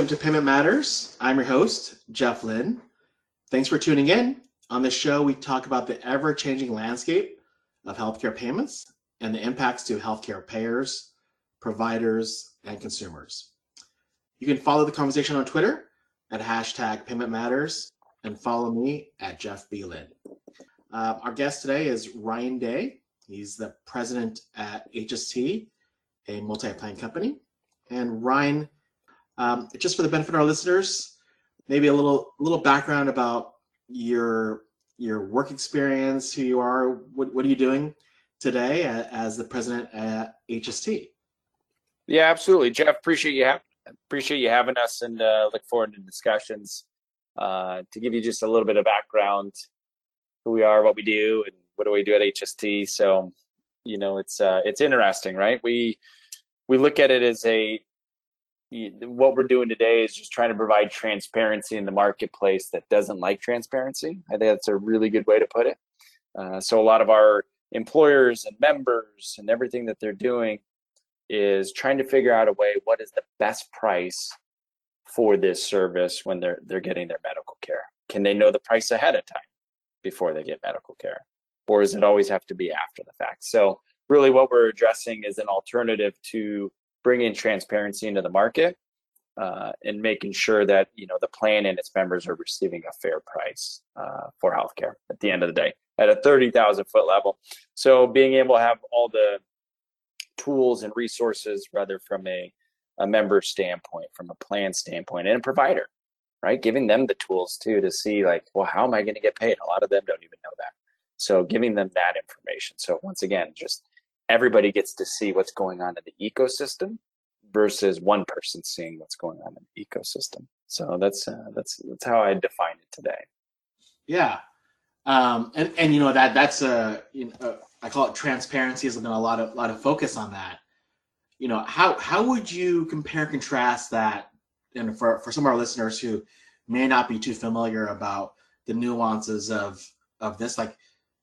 Welcome to Payment Matters. I'm your host, Jeff Lynn. Thanks for tuning in. On this show, we talk about the ever changing landscape of healthcare payments and the impacts to healthcare payers, providers, and consumers. You can follow the conversation on Twitter at hashtag Payment Matters and follow me at Jeff B. Lynn. Uh, our guest today is Ryan Day. He's the president at HST, a MultiPlan company. And Ryan, um, just for the benefit of our listeners, maybe a little little background about your your work experience, who you are, what, what are you doing today as the president at HST? Yeah, absolutely, Jeff. Appreciate you have, appreciate you having us, and uh, look forward to discussions. Uh, to give you just a little bit of background, who we are, what we do, and what do we do at HST. So, you know, it's uh, it's interesting, right? We we look at it as a what we're doing today is just trying to provide transparency in the marketplace that doesn't like transparency. I think that's a really good way to put it. Uh, so a lot of our employers and members and everything that they're doing is trying to figure out a way what is the best price for this service when they're they're getting their medical care. Can they know the price ahead of time before they get medical care, or does it always have to be after the fact? So really, what we're addressing is an alternative to bringing transparency into the market uh, and making sure that you know the plan and its members are receiving a fair price uh, for healthcare at the end of the day at a 30,000 foot level. So being able to have all the tools and resources, rather from a, a member standpoint, from a plan standpoint, and a provider, right? Giving them the tools too to see like, well, how am I going to get paid? A lot of them don't even know that. So giving them that information. So once again, just everybody gets to see what's going on in the ecosystem versus one person seeing what's going on in the ecosystem. So that's uh, that's that's how I define it today. Yeah, um, and and you know that that's a you know, uh, I call it transparency has been a lot of lot of focus on that. You know how how would you compare contrast that and for for some of our listeners who may not be too familiar about the nuances of of this like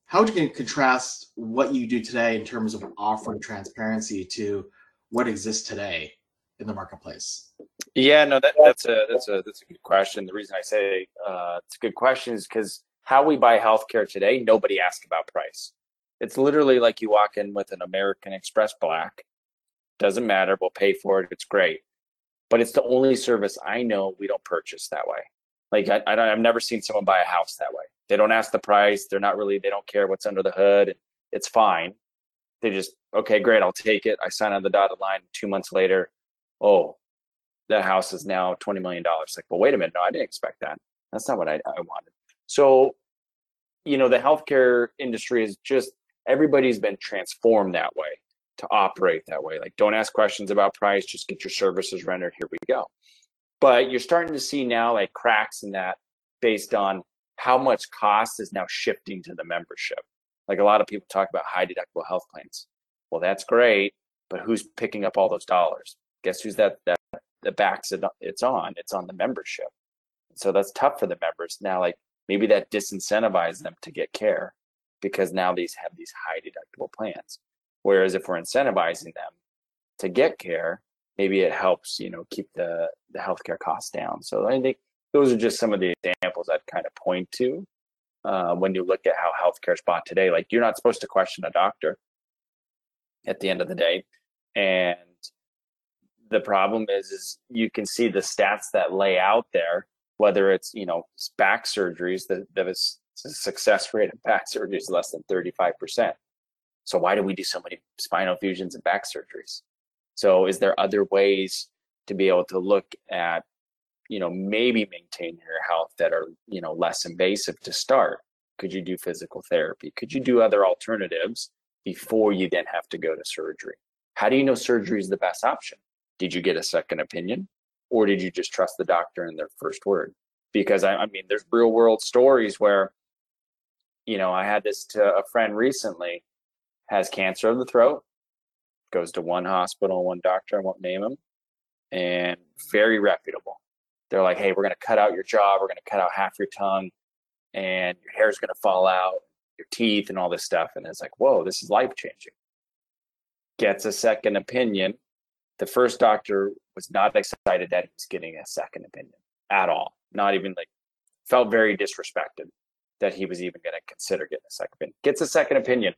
how would you contrast what you do today in terms of offering transparency to what exists today in the marketplace? Yeah, no, that, that's a that's a that's a good question. The reason I say uh, it's a good question is because how we buy healthcare today, nobody asks about price. It's literally like you walk in with an American Express Black. Doesn't matter. We'll pay for it. It's great, but it's the only service I know we don't purchase that way. Like I, I have never seen someone buy a house that way. They don't ask the price. They're not really. They don't care what's under the hood. It's fine. They just okay, great. I'll take it. I sign on the dotted line. Two months later, oh, that house is now twenty million dollars. Like, well, wait a minute. No, I didn't expect that. That's not what I, I wanted. So, you know, the healthcare industry is just everybody's been transformed that way to operate that way. Like, don't ask questions about price. Just get your services rendered. Here we go. But you're starting to see now like cracks in that based on how much cost is now shifting to the membership. Like a lot of people talk about high deductible health plans. Well, that's great, but who's picking up all those dollars? Guess who's that that the backs it, it's on? It's on the membership. So that's tough for the members. Now, like maybe that disincentivizes them to get care because now these have these high deductible plans. Whereas if we're incentivizing them to get care, maybe it helps, you know, keep the the healthcare costs down. So I think those are just some of the examples I'd kind of point to uh, when you look at how healthcare is bought today. Like you're not supposed to question a doctor at the end of the day, and the problem is, is you can see the stats that lay out there. Whether it's you know back surgeries, that the success rate of back surgery is less than 35 percent. So why do we do so many spinal fusions and back surgeries? So is there other ways to be able to look at you know maybe maintain your health that are you know less invasive to start? Could you do physical therapy? Could you do other alternatives before you then have to go to surgery? How do you know surgery is the best option? Did you get a second opinion? Or did you just trust the doctor in their first word? Because I, I mean there's real world stories where you know i had this to a friend recently has cancer of the throat goes to one hospital one doctor i won't name him and very reputable they're like, hey, we're going to cut out your jaw, we're going to cut out half your tongue, and your hair's going to fall out, your teeth, and all this stuff. And it's like, whoa, this is life changing. Gets a second opinion. The first doctor was not excited that he was getting a second opinion at all. Not even like felt very disrespected that he was even going to consider getting a second opinion. Gets a second opinion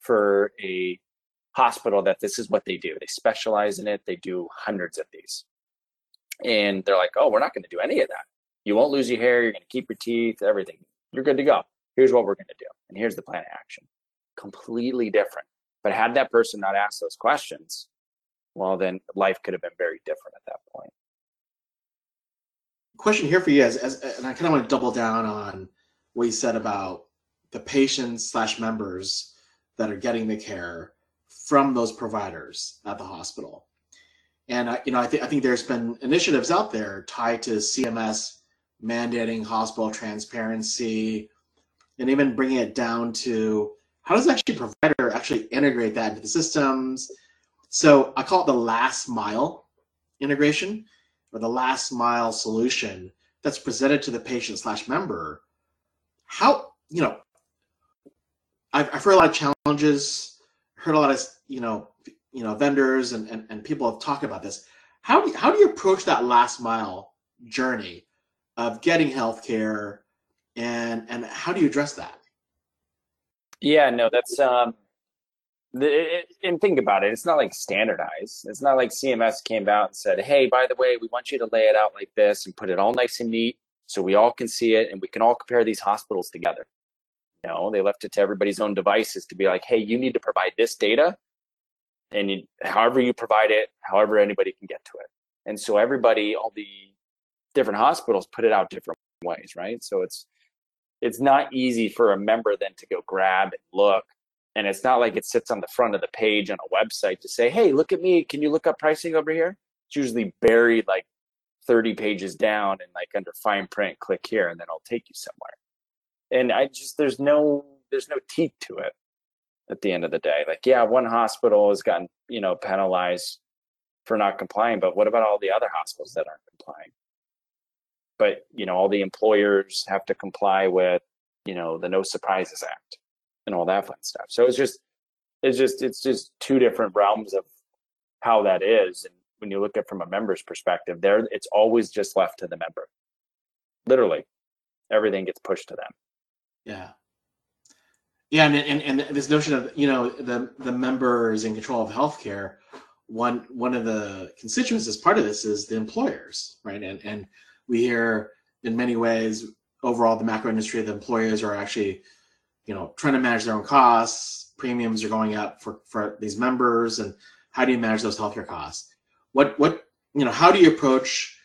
for a hospital that this is what they do. They specialize in it. They do hundreds of these. And they're like, oh, we're not going to do any of that. You won't lose your hair. You're going to keep your teeth, everything. You're good to go. Here's what we're going to do. And here's the plan of action. Completely different. But had that person not asked those questions, well, then life could have been very different at that point. Question here for you is, as, and I kind of want to double down on what you said about the patients slash members that are getting the care from those providers at the hospital. And I, you know, I think I think there's been initiatives out there tied to CMS mandating hospital transparency, and even bringing it down to how does actually provider actually integrate that into the systems. So I call it the last mile integration or the last mile solution that's presented to the patient slash member. How you know, I've, I've heard a lot of challenges, heard a lot of you know you know vendors and, and, and people have talked about this. How do you, how do you approach that last mile journey of getting healthcare and and how do you address that? Yeah no that's um the, it, and think about it it's not like standardized. It's not like cms came out and said hey by the way we want you to lay it out like this and put it all nice and neat so we all can see it and we can all compare these hospitals together no they left it to everybody's own devices to be like hey you need to provide this data and you, however you provide it, however anybody can get to it. And so everybody, all the different hospitals put it out different ways, right? So it's it's not easy for a member then to go grab and look. And it's not like it sits on the front of the page on a website to say, hey, look at me. Can you look up pricing over here? It's usually buried like 30 pages down and like under fine print, click here, and then I'll take you somewhere. And I just there's no there's no teeth to it at the end of the day. Like, yeah, one hospital has gotten, you know, penalized for not complying, but what about all the other hospitals that aren't complying? But, you know, all the employers have to comply with, you know, the No Surprises Act and all that fun stuff. So it's just, it's just, it's just two different realms of how that is. And when you look at from a member's perspective, there, it's always just left to the member. Literally, everything gets pushed to them. Yeah. Yeah, and, and and this notion of you know the the members in control of healthcare, one one of the constituents as part of this is the employers, right? And and we hear in many ways overall the macro industry, the employers are actually, you know, trying to manage their own costs. Premiums are going up for for these members, and how do you manage those healthcare costs? What what you know? How do you approach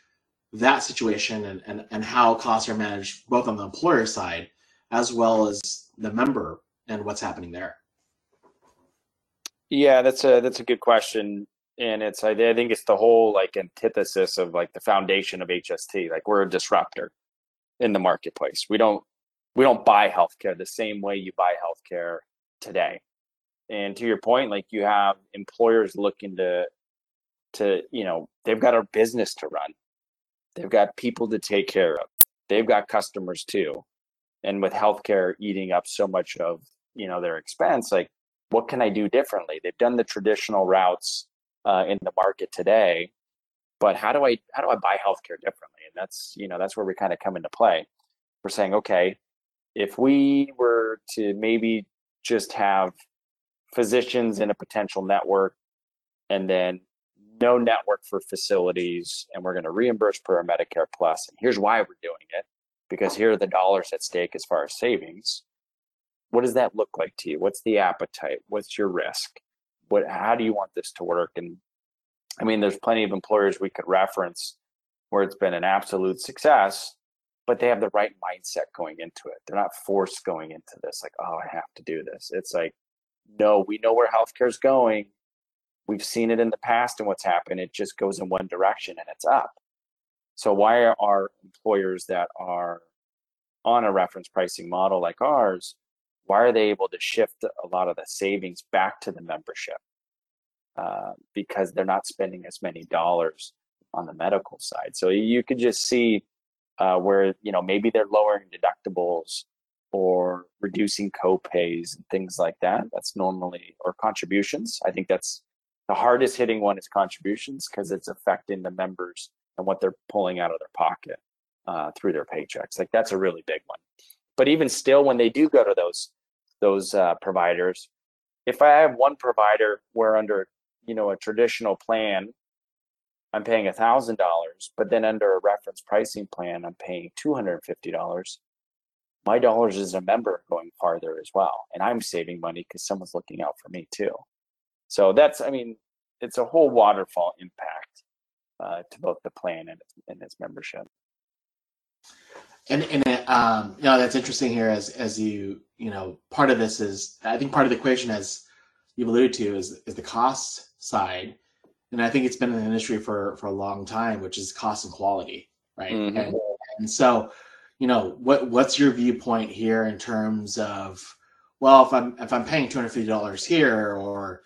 that situation, and and and how costs are managed both on the employer side as well as the member and what's happening there? Yeah, that's a that's a good question, and it's I, I think it's the whole like antithesis of like the foundation of HST. Like we're a disruptor in the marketplace. We don't we don't buy healthcare the same way you buy healthcare today. And to your point, like you have employers looking to to you know they've got a business to run, they've got people to take care of, they've got customers too, and with healthcare eating up so much of you know their expense like what can i do differently? They've done the traditional routes uh, in the market today but how do i how do i buy healthcare differently? And that's you know that's where we kind of come into play. We're saying okay if we were to maybe just have physicians in a potential network and then no network for facilities and we're going to reimburse per medicare plus and here's why we're doing it because here are the dollars at stake as far as savings. What does that look like to you? What's the appetite? What's your risk? What how do you want this to work? And i mean there's plenty of employers we could reference where it's been an absolute success but they have the right mindset going into it. They're not forced going into this like oh i have to do this. It's like no we know where healthcare is going. We've seen it in the past and what's happened. It just goes in one direction and it's up so why are employers that are on a reference pricing model like ours why are they able to shift a lot of the savings back to the membership? Uh, because they're not spending as many dollars on the medical side. So you could just see uh, where you know maybe they're lowering deductibles or reducing co-pays and things like that. That's normally or contributions. I think that's The hardest hitting one is contributions because it's affecting the members and what they're pulling out of their pocket uh, through their paychecks. Like that's a really big one. But even still, when they do go to those those uh, providers, if I have one provider where under you know a traditional plan, I'm paying a thousand dollars, but then under a reference pricing plan, I'm paying two hundred and fifty dollars. My dollars as a member going farther as well, and I'm saving money because someone's looking out for me too. So that's, I mean, it's a whole waterfall impact uh, to both the plan and its, and its membership. And and it, um, you know that's interesting here as as you you know part of this is I think part of the equation as you've alluded to is is the cost side, and I think it's been in the industry for for a long time, which is cost and quality, right? Mm-hmm. And and so you know what what's your viewpoint here in terms of well if I'm if I'm paying two hundred fifty dollars here or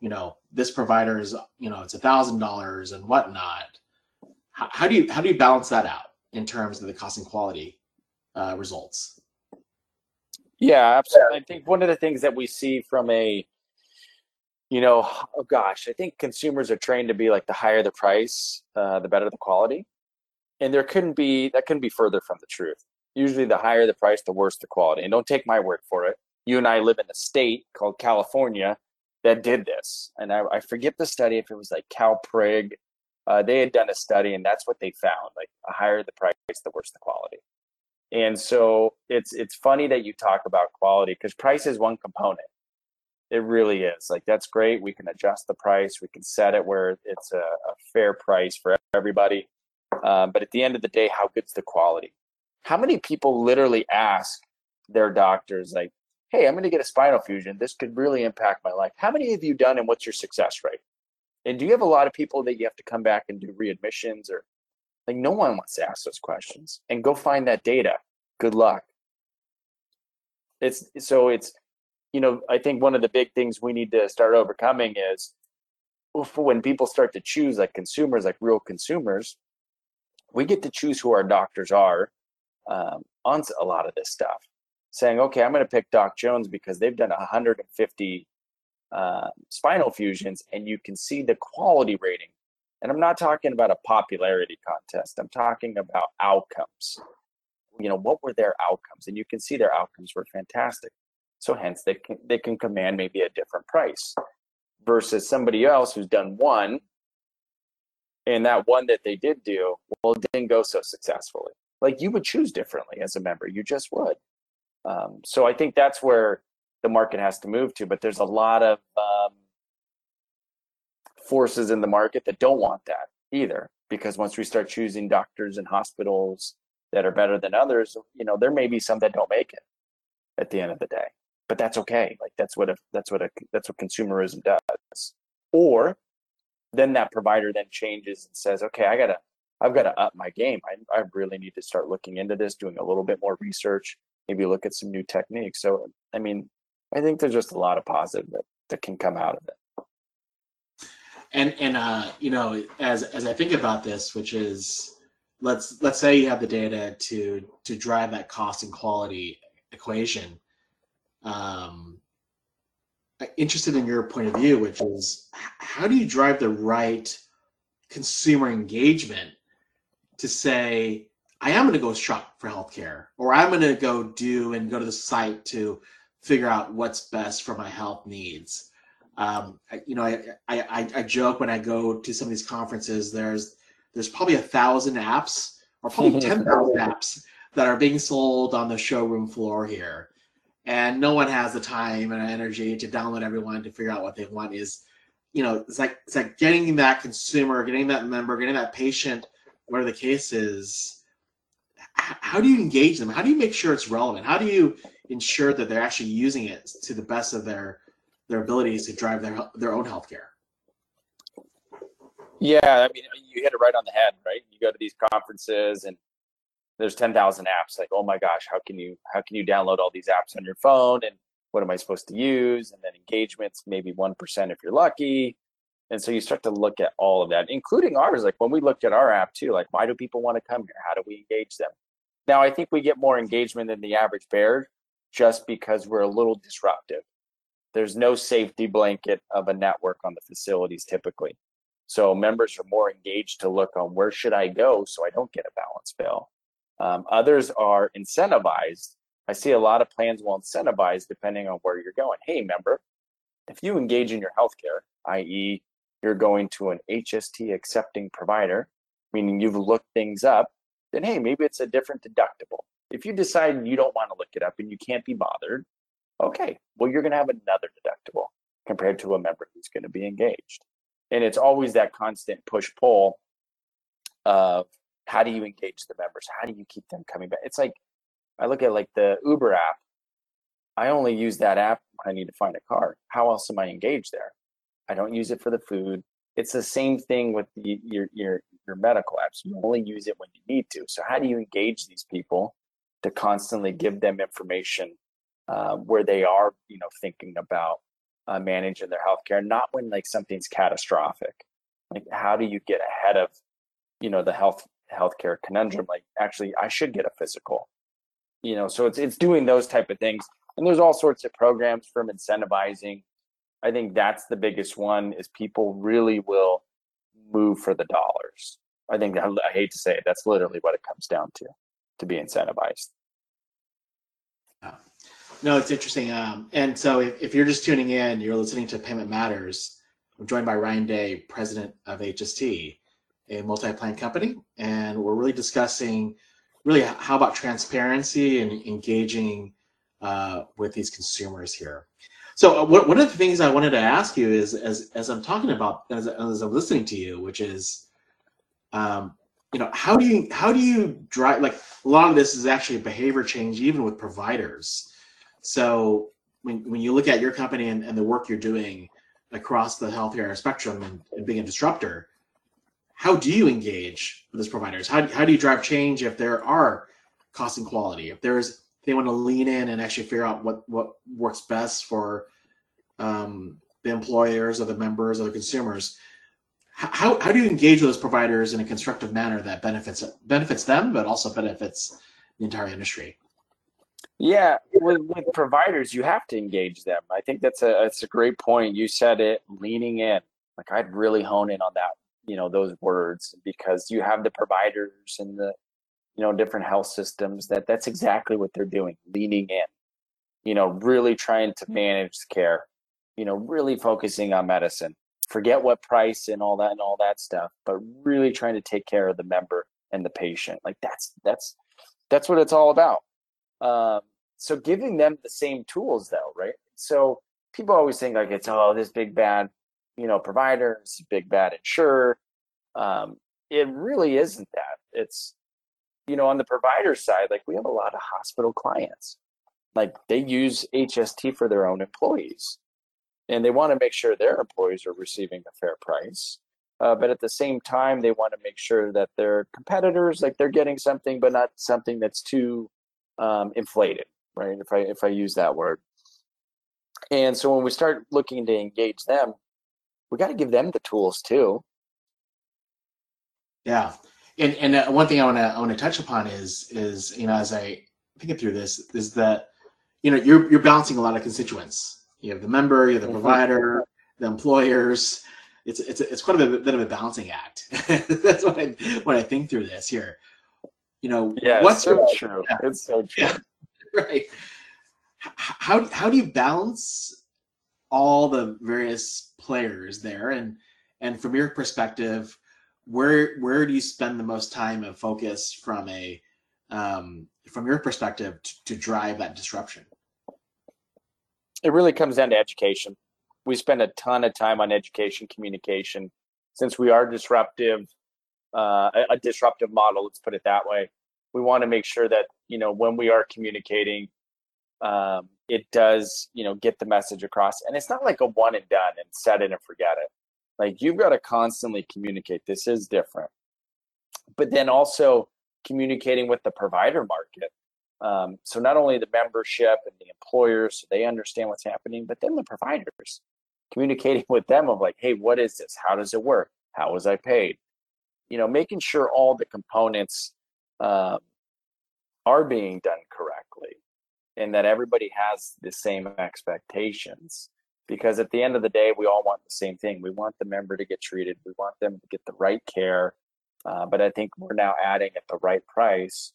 you know this provider is you know it's a thousand dollars and whatnot how, how do you how do you balance that out in terms of the cost and quality uh, results. Yeah, absolutely. I think one of the things that we see from a, you know, oh gosh, I think consumers are trained to be like the higher the price, uh, the better the quality, and there couldn't be that couldn't be further from the truth. Usually, the higher the price, the worse the quality. And don't take my word for it. You and I live in a state called California that did this, and I, I forget the study if it was like CalPIRG uh, they had done a study and that's what they found like the higher the price the worse the quality. And so it's it's funny that you talk about quality because price is one component. It really is. Like that's great. We can adjust the price. We can set it where it's a, a fair price for everybody. Um, but at the end of the day how good's the quality? How many people literally ask their doctors like hey i'm going to get a spinal fusion this could really impact my life how many have you done and what's your success rate and do you have a lot of people that you have to come back and do readmissions or like no one wants to ask those questions and go find that data. Good luck. It's so it's you know, I think one of the big things we need to start overcoming is when people start to choose like consumers, like real consumers, we get to choose who our doctors are um, on a lot of this stuff. Saying, okay, I'm going to pick Doc Jones because they've done 150 uh, spinal fusions and you can see the quality rating. And I'm not talking about a popularity contest. I'm talking about outcomes. You know, what were their outcomes? And you can see their outcomes were fantastic. So hence they can they can command maybe a different price versus somebody else who's done one and that one that they did do well didn't go so successfully. Like you would choose differently as a member. You just would. Um, so I think that's where the market has to move to. But there's a lot of um, forces in the market that don't want that either, because once we start choosing doctors and hospitals that are better than others, you know, there may be some that don't make it at the end of the day. But that's okay. Like that's what a, that's what a, that's what consumerism does. Or then that provider then changes and says, okay, I gotta I've got to up my game. I, I really need to start looking into this, doing a little bit more research, maybe look at some new techniques. So, I mean, I think there's just a lot of positive that, that can come out of it. And and uh, you know, as as I think about this, which is let's let's say you have the data to to drive that cost and quality equation. Um, interested in your point of view, which is how do you drive the right consumer engagement to say, I am going to go shop for healthcare, or I'm going to go do and go to the site to figure out what's best for my health needs. Um, I, you know, I, I, I joke when I go to some of these conferences, there's there's probably a thousand apps or probably 10,000 apps that are being sold on the showroom floor here. And no one has the time and energy to download everyone to figure out what they want is, you know, it's like, it's like getting that consumer, getting that member, getting that patient, whatever the case is. How do you engage them? How do you make sure it's relevant? How do you ensure that they're actually using it to the best of their their abilities to drive their their own healthcare. Yeah, I mean, you hit it right on the head, right? You go to these conferences and there's 10,000 apps. Like, oh my gosh, how can you how can you download all these apps on your phone? And what am I supposed to use? And then engagements, maybe one percent if you're lucky. And so you start to look at all of that, including ours. Like when we looked at our app too, like why do people want to come here? How do we engage them? Now I think we get more engagement than the average bear just because we're a little disruptive. there's no safety blanket of a network on the facilities typically. So members are more engaged to look on where should I go so I don't get a balance bill. Um, others are incentivized. I see a lot of plans will incentivize depending on where you're going. Hey, member, if you engage in your healthcare, i.e., you're going to an HST accepting provider, meaning you've looked things up, then hey, maybe it's a different deductible. If you decide you don't want to look it up and you can't be bothered, okay, well, you're going to have another deductible compared to a member who's going to be engaged. And it's always that constant push pull of how do you engage the members? How do you keep them coming back? It's like I look at like the Uber app. I only use that app when I need to find a car. How else am I engaged there? I don't use it for the food. It's the same thing with the, your your your medical apps. You only use it when you need to. So how do you engage these people to constantly give them information uh, where they are, you know, thinking about uh, managing their healthcare, not when like something's catastrophic. Like how do you get ahead of, you know, the health healthcare conundrum? Like actually, I should get a physical. You know, so it's it's doing those type of things, and there's all sorts of programs from incentivizing. I think that's the biggest one is people really will move for the dollars. I think I hate to say it, that's literally what it comes down to, to be incentivized. No, it's interesting. Um, and so if, if, you're just tuning in, you're listening to Payment Matters. I'm joined by Ryan Day, president of HST, a MultiPlan company, and we're really discussing really how about transparency and engaging uh, with these consumers here. So uh, one of the things I wanted to ask you is, as, as I'm talking about, as, as I'm listening to you, which is, um, you know, how do you, how do you drive, like a lot of this is actually behavior change, even with providers. So when, when you look at your company and, and the work you're doing across the healthcare spectrum and, and being a disruptor, how do you engage with those providers? How, how do you drive change if there are cost and quality? If there's they want to lean in and actually figure out what what works best for um, the employers or the members or the consumers. How, how do you engage those providers in a constructive manner that benefits benefits them, but also benefits the entire industry? Yeah, with, with providers, you have to engage them. I think that's a that's a great point. You said it, leaning in. Like I'd really hone in on that, you know, those words because you have the providers and the, you know, different health systems that that's exactly what they're doing, leaning in. You know, really trying to manage care. You know, really focusing on medicine. Forget what price and all that and all that stuff, but really trying to take care of the member and the patient. Like that's that's that's what it's all about um, so giving them the same tools though, right? So people always think like it's oh this big bad, you know, provider, big bad insurer. Um, it really isn't that. It's you know on the provider side, like we have a lot of hospital clients. Like they use HST for their own employees, and they want to make sure their employees are receiving a fair price. Uh, but at the same time, they want to make sure that their competitors, like they're getting something, but not something that's too um, inflated, right? If I if I use that word. And so when we start looking to engage them, we got to give them the tools too. Yeah, and and uh, one thing I want to I want to touch upon is is you know as I think through this is that you know you're you're balancing a lot of constituents. You have the member, you have the mm-hmm. provider, the employers. It's it's it's quite a bit, bit of a balancing act. That's what I when I think through this here you know yeah what's so your, true yeah. it's so true yeah, right how how do you balance all the various players there and and from your perspective where where do you spend the most time and focus from a um, from your perspective to, to drive that disruption it really comes down to education we spend a ton of time on education communication since we are disruptive uh, a disruptive model. Let's put it that way. We want to make sure that you know when we are communicating, um, it does you know get the message across. And it's not like a one and done and set it and forget it. Like you've got to constantly communicate. This is different, but then also communicating with the provider market. Um, so not only the membership and the employers, so they understand what's happening, but then the providers communicating with them of like, hey, what is this? How does it work? How was I paid? you know, making sure all the components um, are being done correctly and that everybody has the same expectations. Because at the end of the day, we all want the same thing. We want the member to get treated. We want them to get the right care. Uh, but I think we're now adding at the right price,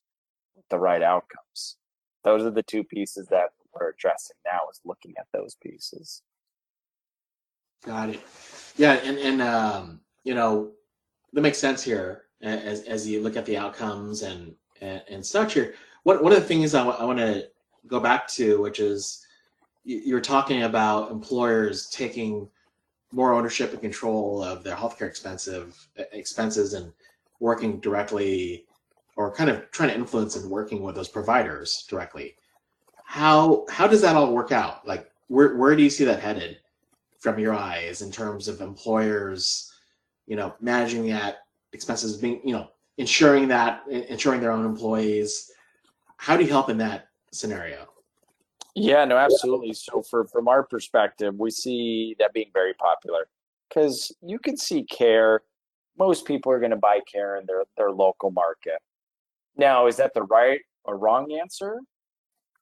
the right outcomes. Those are the two pieces that we're addressing now is looking at those pieces. Got it. Yeah, and and um, you know that makes sense here as as you look at the outcomes and and, and such here. What one of the things I, w- I want to go back to, which is you're talking about employers taking more ownership and control of their healthcare expensive expenses and working directly or kind of trying to influence and working with those providers directly. How how does that all work out? Like where where do you see that headed from your eyes in terms of employers you know managing that expenses being you know ensuring that ensuring their own employees? How do you help in that scenario yeah, no, absolutely. So for from our perspective, we see that being very popular because you can see care. Most people are going to buy care in their their local market. Now, is that the right or wrong answer?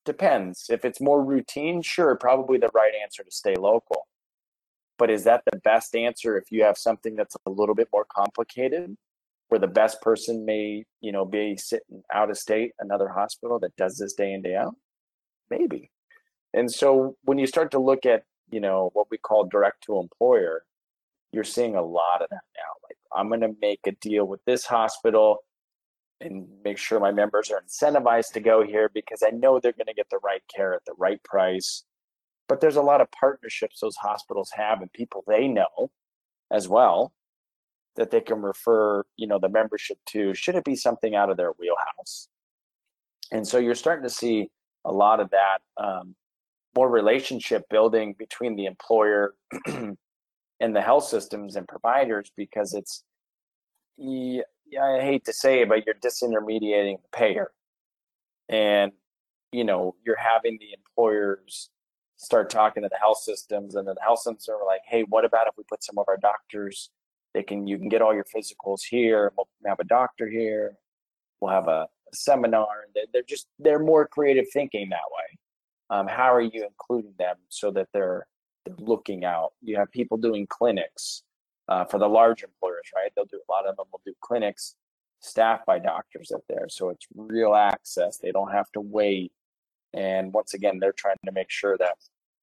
Depends. If it's more routine, sure, probably the right answer to stay local. But is that the best answer if you have something that's a little bit more complicated, where the best person may, you know, be sitting out of state, another hospital that does this day in day out? Maybe. And so when you start to look at, you know, what we call direct to employer, you're seeing a lot of that now. Like I'm going to make a deal with this hospital and make sure my members are incentivized to go here because I know they're going to get the right care at the right price. But there's a lot of partnerships those hospitals have and people they know as well that they can refer, you know, the membership to should it be something out of their wheelhouse. And so you're starting to see a lot of that um, more relationship building between the employer and the health systems and providers because it's I hate to say it, but you're disintermediating the payer. And you know, you're having the employers start talking to the health systems and then the health systems are like, hey, what about if we put some of our doctors, they can you can get all your physicals here, we'll have a doctor here, we'll have a, a seminar. They're just they're more creative thinking that way um, how are you including them so that they're, looking out? You have people doing clinics uh, for the large employers right? They'll do a lot of them will do clinics staffed by doctors up there so it's real access. They don't have to wait. And once again they're trying to make sure that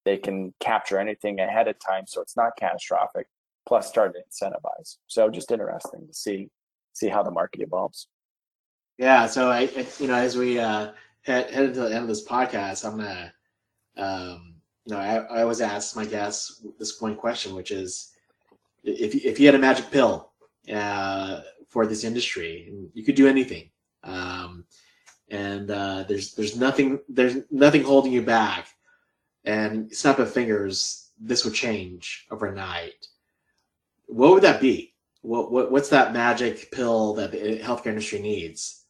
they can capture anything ahead of time so it's not catastrophic plus start to incentivize. So just interesting to see see how the market evolves. Yeah so i, I you know as we uh head, head to the end of this podcast i'm gonna um, you know, I, I always ask my guests this one question, which is, if if you had a magic pill uh, for this industry, you could do anything, um, and uh, there's there's nothing there's nothing holding you back, and snap of fingers, this would change overnight. What would that be? What, what what's that magic pill that the healthcare industry needs?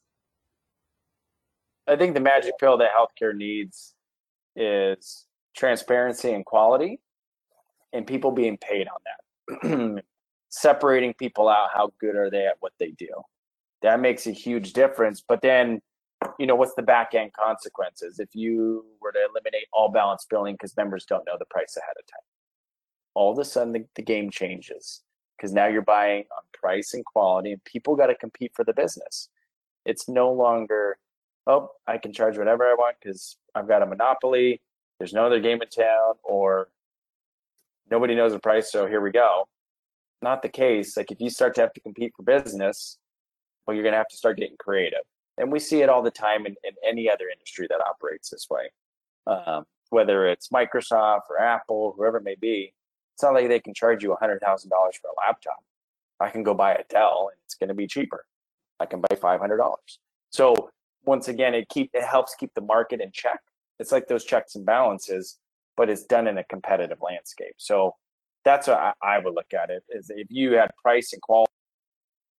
I think the magic pill that healthcare needs is transparency and quality and people being paid on that. Separating people out, how good are they at what they do? That makes a huge difference. But then, you know, what's the back end consequences? If you were to eliminate all balance billing because members don't know the price ahead of time, all of a sudden the, the game changes because now you're buying on price and quality, and people got to compete for the business. It's no longer oh, I can charge whatever I want because I've got a monopoly. There's no other game in town, or nobody knows the price, so here we go. Not the case. Like if you start to have to compete for business, well, you're going to have to start getting creative. And we see it all the time in, in any other industry that operates this way. Um, whether it's Microsoft or Apple, whoever it may be, it's not like they can charge you $100,000 for a laptop. I can go buy a Dell and it's going to be cheaper. I can buy $500. So once again, it keep it helps keep the market in check. It's like those checks and balances, but it's done in a competitive landscape. So that's what I, I would look at it is if you had price and quality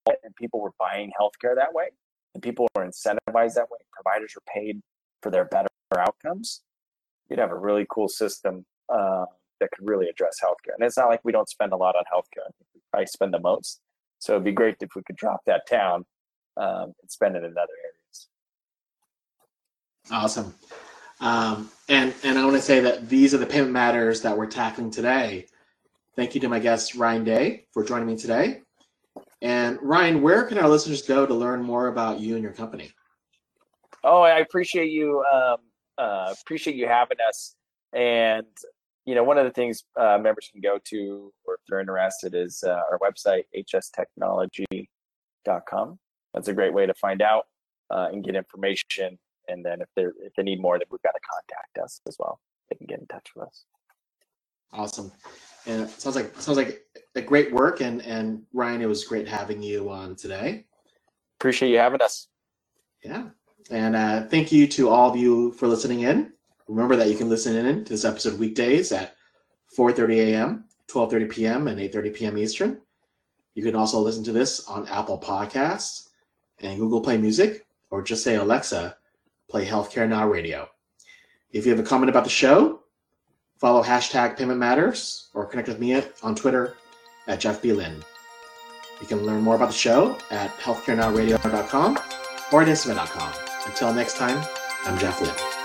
and people were buying healthcare that way and people were incentivized that way, providers were paid for their better outcomes, you'd have a really cool system uh, that could really address healthcare. And it's not like we don't spend a lot on healthcare. I spend the most. So it'd be great if we could drop that down um, and spend it in other areas. Awesome. Um, and and I want to say that these are the payment matters that we're tackling today. Thank you to my guest Ryan Day for joining me today. And Ryan, where can our listeners go to learn more about you and your company? Oh, I appreciate you. Um, uh, appreciate you having us. And you know, one of the things uh, members can go to, or if they're interested, is uh, our website hstechnology.com. That's a great way to find out uh, and get information. And then if they if they need more, then we've got to contact us as well. They can get in touch with us. Awesome. And it sounds like sounds like a great work. And and Ryan, it was great having you on today. Appreciate you having us. Yeah. And uh, thank you to all of you for listening in. Remember that you can listen in to this episode weekdays at 4:30 a.m., 12:30 p.m., and 8:30 p.m. Eastern. You can also listen to this on Apple Podcasts and Google Play Music, or just say Alexa, play Healthcare Now Radio. If you have a comment about the show, follow hashtag Payment Matters or connect with me on Twitter at Jeff B. Lynn. You can learn more about the show at healthcarenowradio.com or at instamed.com. Until next time, I'm Jeff Lynn.